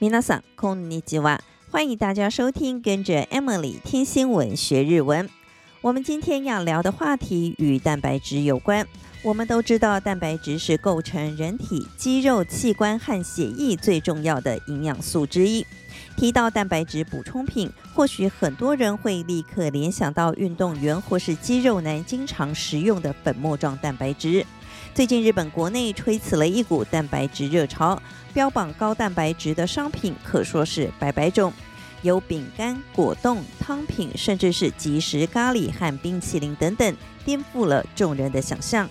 皆さんこんにちは，欢迎大家收听，跟着 Emily 听新闻学日文。我们今天要聊的话题与蛋白质有关。我们都知道，蛋白质是构成人体肌肉、器官和血液最重要的营养素之一。提到蛋白质补充品，或许很多人会立刻联想到运动员或是肌肉男经常食用的粉末状蛋白质。 最近，日本国内吹起了一股蛋白质热潮，标榜高蛋白质的商品可说是百百种，有饼干、果冻、汤品，甚至是即食咖喱和冰淇淋等等，颠覆了众人的想象。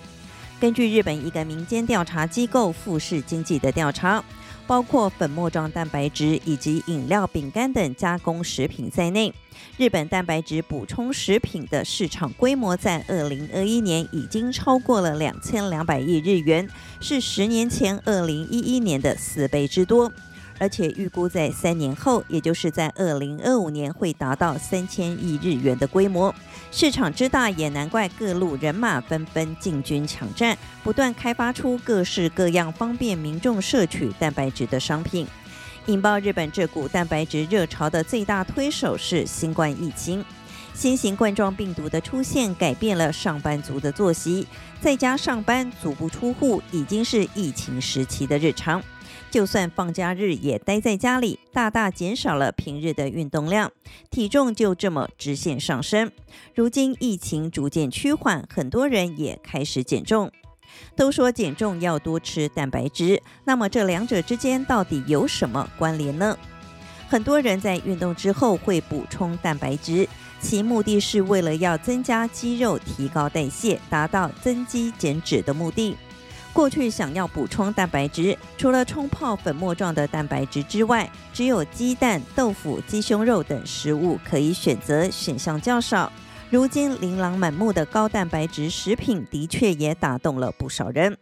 根据日本一个民间调查机构富士经济的调查。包括粉末状蛋白质以及饮料、饼干等加工食品在内，日本蛋白质补充食品的市场规模在二零二一年已经超过了两千两百亿日元，是十年前二零一一年的四倍之多。而且预估在三年后，也就是在二零二五年，会达到三千亿日元的规模。市场之大，也难怪各路人马纷纷进军抢占，不断开发出各式各样方便民众摄取蛋白质的商品。引爆日本这股蛋白质热潮的最大推手是新冠疫情。新型冠状病毒的出现，改变了上班族的作息，在家上班、足不出户，已经是疫情时期的日常。就算放假日也待在家里，大大减少了平日的运动量，体重就这么直线上升。如今疫情逐渐趋缓，很多人也开始减重。都说减重要多吃蛋白质，那么这两者之间到底有什么关联呢？很多人在运动之后会补充蛋白质，其目的是为了要增加肌肉、提高代谢，达到增肌减脂的目的。过去想要补充蛋白质，除了冲泡粉末状的蛋白质之外，只有鸡蛋、豆腐、鸡胸肉等食物可以选择，选项较少。如今琳琅满目的高蛋白质食品的确也打动了不少人。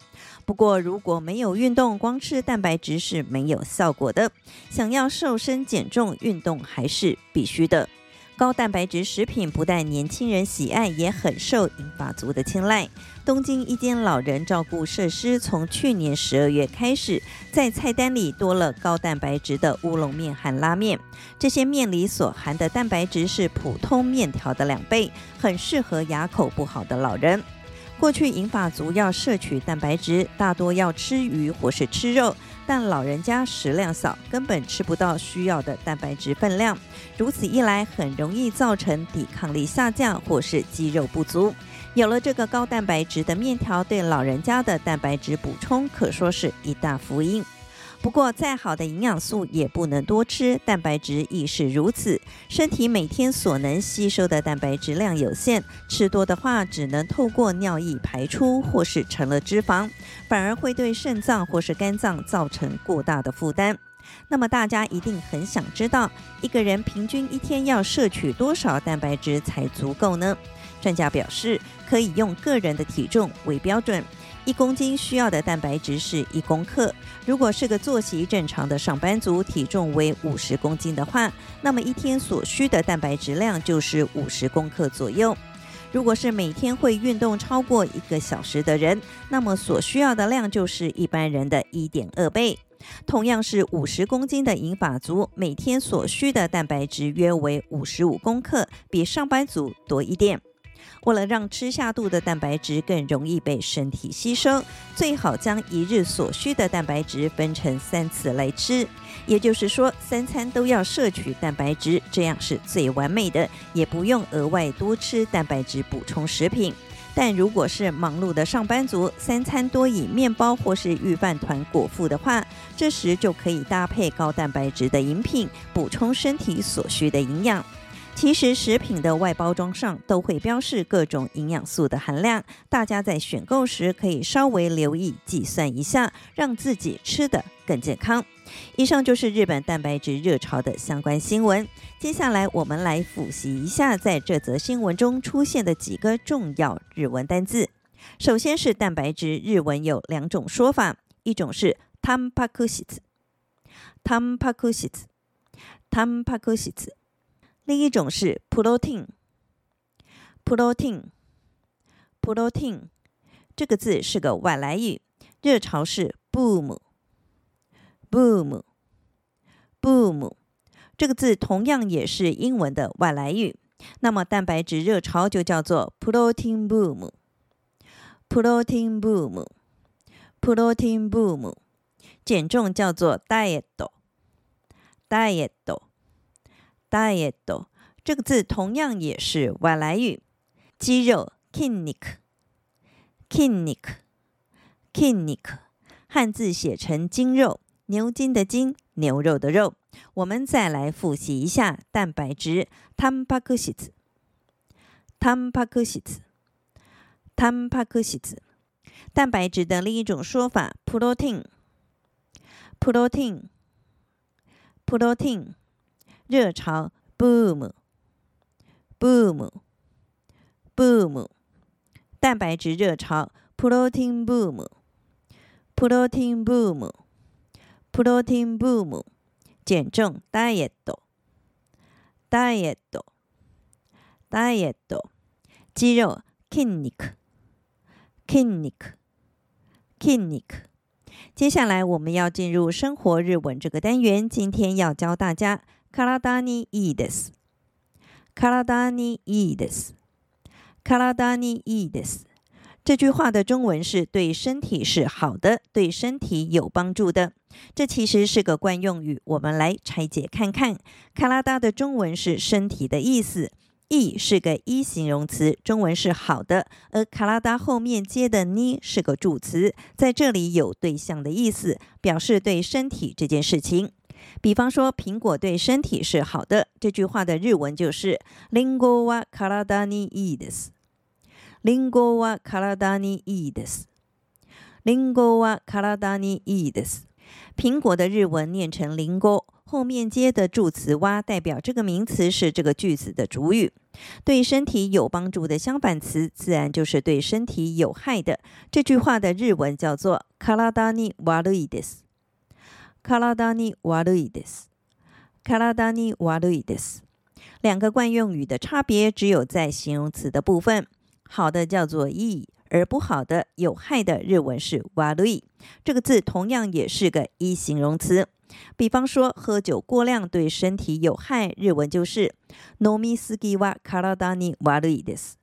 不过，如果没有运动，光吃蛋白质是没有效果的。想要瘦身减重，运动还是必须的。高蛋白质食品不但年轻人喜爱，也很受银发族的青睐。东京一间老人照顾设施从去年十二月开始，在菜单里多了高蛋白质的乌龙面和拉面。这些面里所含的蛋白质是普通面条的两倍，很适合牙口不好的老人。过去银发族要摄取蛋白质，大多要吃鱼或是吃肉。但老人家食量少，根本吃不到需要的蛋白质分量，如此一来，很容易造成抵抗力下降或是肌肉不足。有了这个高蛋白质的面条，对老人家的蛋白质补充可说是一大福音。不过，再好的营养素也不能多吃，蛋白质亦是如此。身体每天所能吸收的蛋白质量有限，吃多的话，只能透过尿液排出，或是成了脂肪，反而会对肾脏或是肝脏造成过大的负担。那么，大家一定很想知道，一个人平均一天要摄取多少蛋白质才足够呢？专家表示，可以用个人的体重为标准。一公斤需要的蛋白质是一公克。如果是个作息正常的上班族，体重为五十公斤的话，那么一天所需的蛋白质量就是五十公克左右。如果是每天会运动超过一个小时的人，那么所需要的量就是一般人的一点二倍。同样是五十公斤的银发族，每天所需的蛋白质约为五十五公克，比上班族多一点。为了让吃下肚的蛋白质更容易被身体吸收，最好将一日所需的蛋白质分成三次来吃，也就是说三餐都要摄取蛋白质，这样是最完美的，也不用额外多吃蛋白质补充食品。但如果是忙碌的上班族，三餐多以面包或是预饭团果腹的话，这时就可以搭配高蛋白质的饮品，补充身体所需的营养。其实食品的外包装上都会标示各种营养素的含量，大家在选购时可以稍微留意计算一下，让自己吃得更健康。以上就是日本蛋白质热潮的相关新闻。接下来我们来复习一下在这则新闻中出现的几个重要日文单字。首先是蛋白质，日文有两种说法，一种是タンパク质，タンパク质，タンパク质。 另一种是 protein，protein，protein，这个字是个外来语。热潮是 boom，boom，boom。这个字同样也是英文的外来语。那么蛋白质热潮就叫做 protein boom，protein boom，protein boom。减重叫做 diet diet diet，diet，diet。这个字同样也是外来语。肌肉 筋肉，筋肉，汉字写成筋肉，牛筋的筋，牛肉的肉。我们再来复习一下蛋白质，タンパク质，タンパク质，タンパク质。蛋白质的另一种说法，プ 热潮 boom boom boom 蛋白质热潮 protein boom protein boom protein boom 减重 diet diet diet diet 肌肉 kinnikkinnikkinnik 接下来我们要进入生活日文这个单元今天要教大家体にいいです。体にいいです。体にいいです。这句话的中文是对身体是好的，对身体有帮助的。这其实是个惯用语，我们来拆解看看。卡拉达的中文是身体的意思，い是个一形容词，中文是好的，而卡拉达后面接的に是个助词，在这里有对象的意思，表示对身体这件事情。 比方说，苹果对身体是好的，这句话的日文就是リンゴは体にいいです。リンゴは体にいいです。リンゴは体にいいです。苹果的日文念成リンゴ，后面接的助词は代表这个名词是这个句子的主语。对身体有帮助的相反词，自然就是对身体有害的。这句话的日文叫做体に悪いです。 体に悪いです。体に悪いです。两个惯用语的差别只有在形容词的部分。好的叫做いい，而不好的、有害的日文是悪い。这个字同样也是个一形容词。比方说，喝酒过量对身体有害，日文就是饮みすぎは体に悪いです。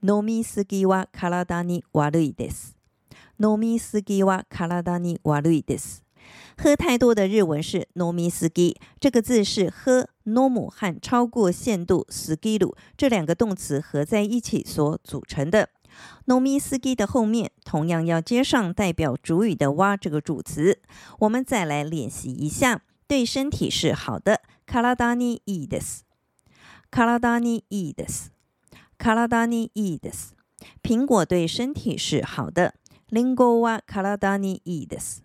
饮みすぎは体に悪いです。饮みすぎは体に悪いです。 喝太多的日文是饮みすぎ，这个字是喝。饮む和超过限度すぎる这两个动词合在一起所组成的。饮みすぎ的后面同样要接上代表主语的は这个助词。我们再来练习一下，对身体是好的。体にいいです。体にいいです。体にいいです。苹果对身体是好的。リンゴは体にいいです。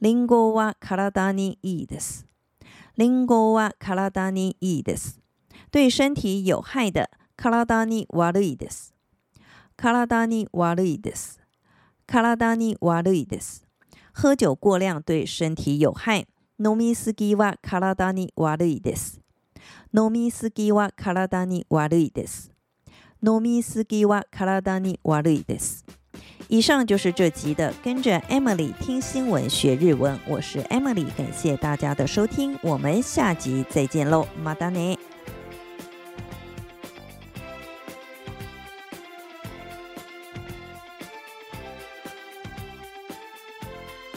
リンゴは体にいいです。リンゴは体にいいです。对身体有害的。体に悪いです。体に悪いです。体に悪いです。喝酒过量对身体有害。饮みすぎは体に悪いです。饮みすぎは体に悪いです。饮みすぎは体に悪いです。 以上就是这集的，跟着 Emily 听新闻学日文，我是 Emily，感谢大家的收听，我们下集再见喽，またね。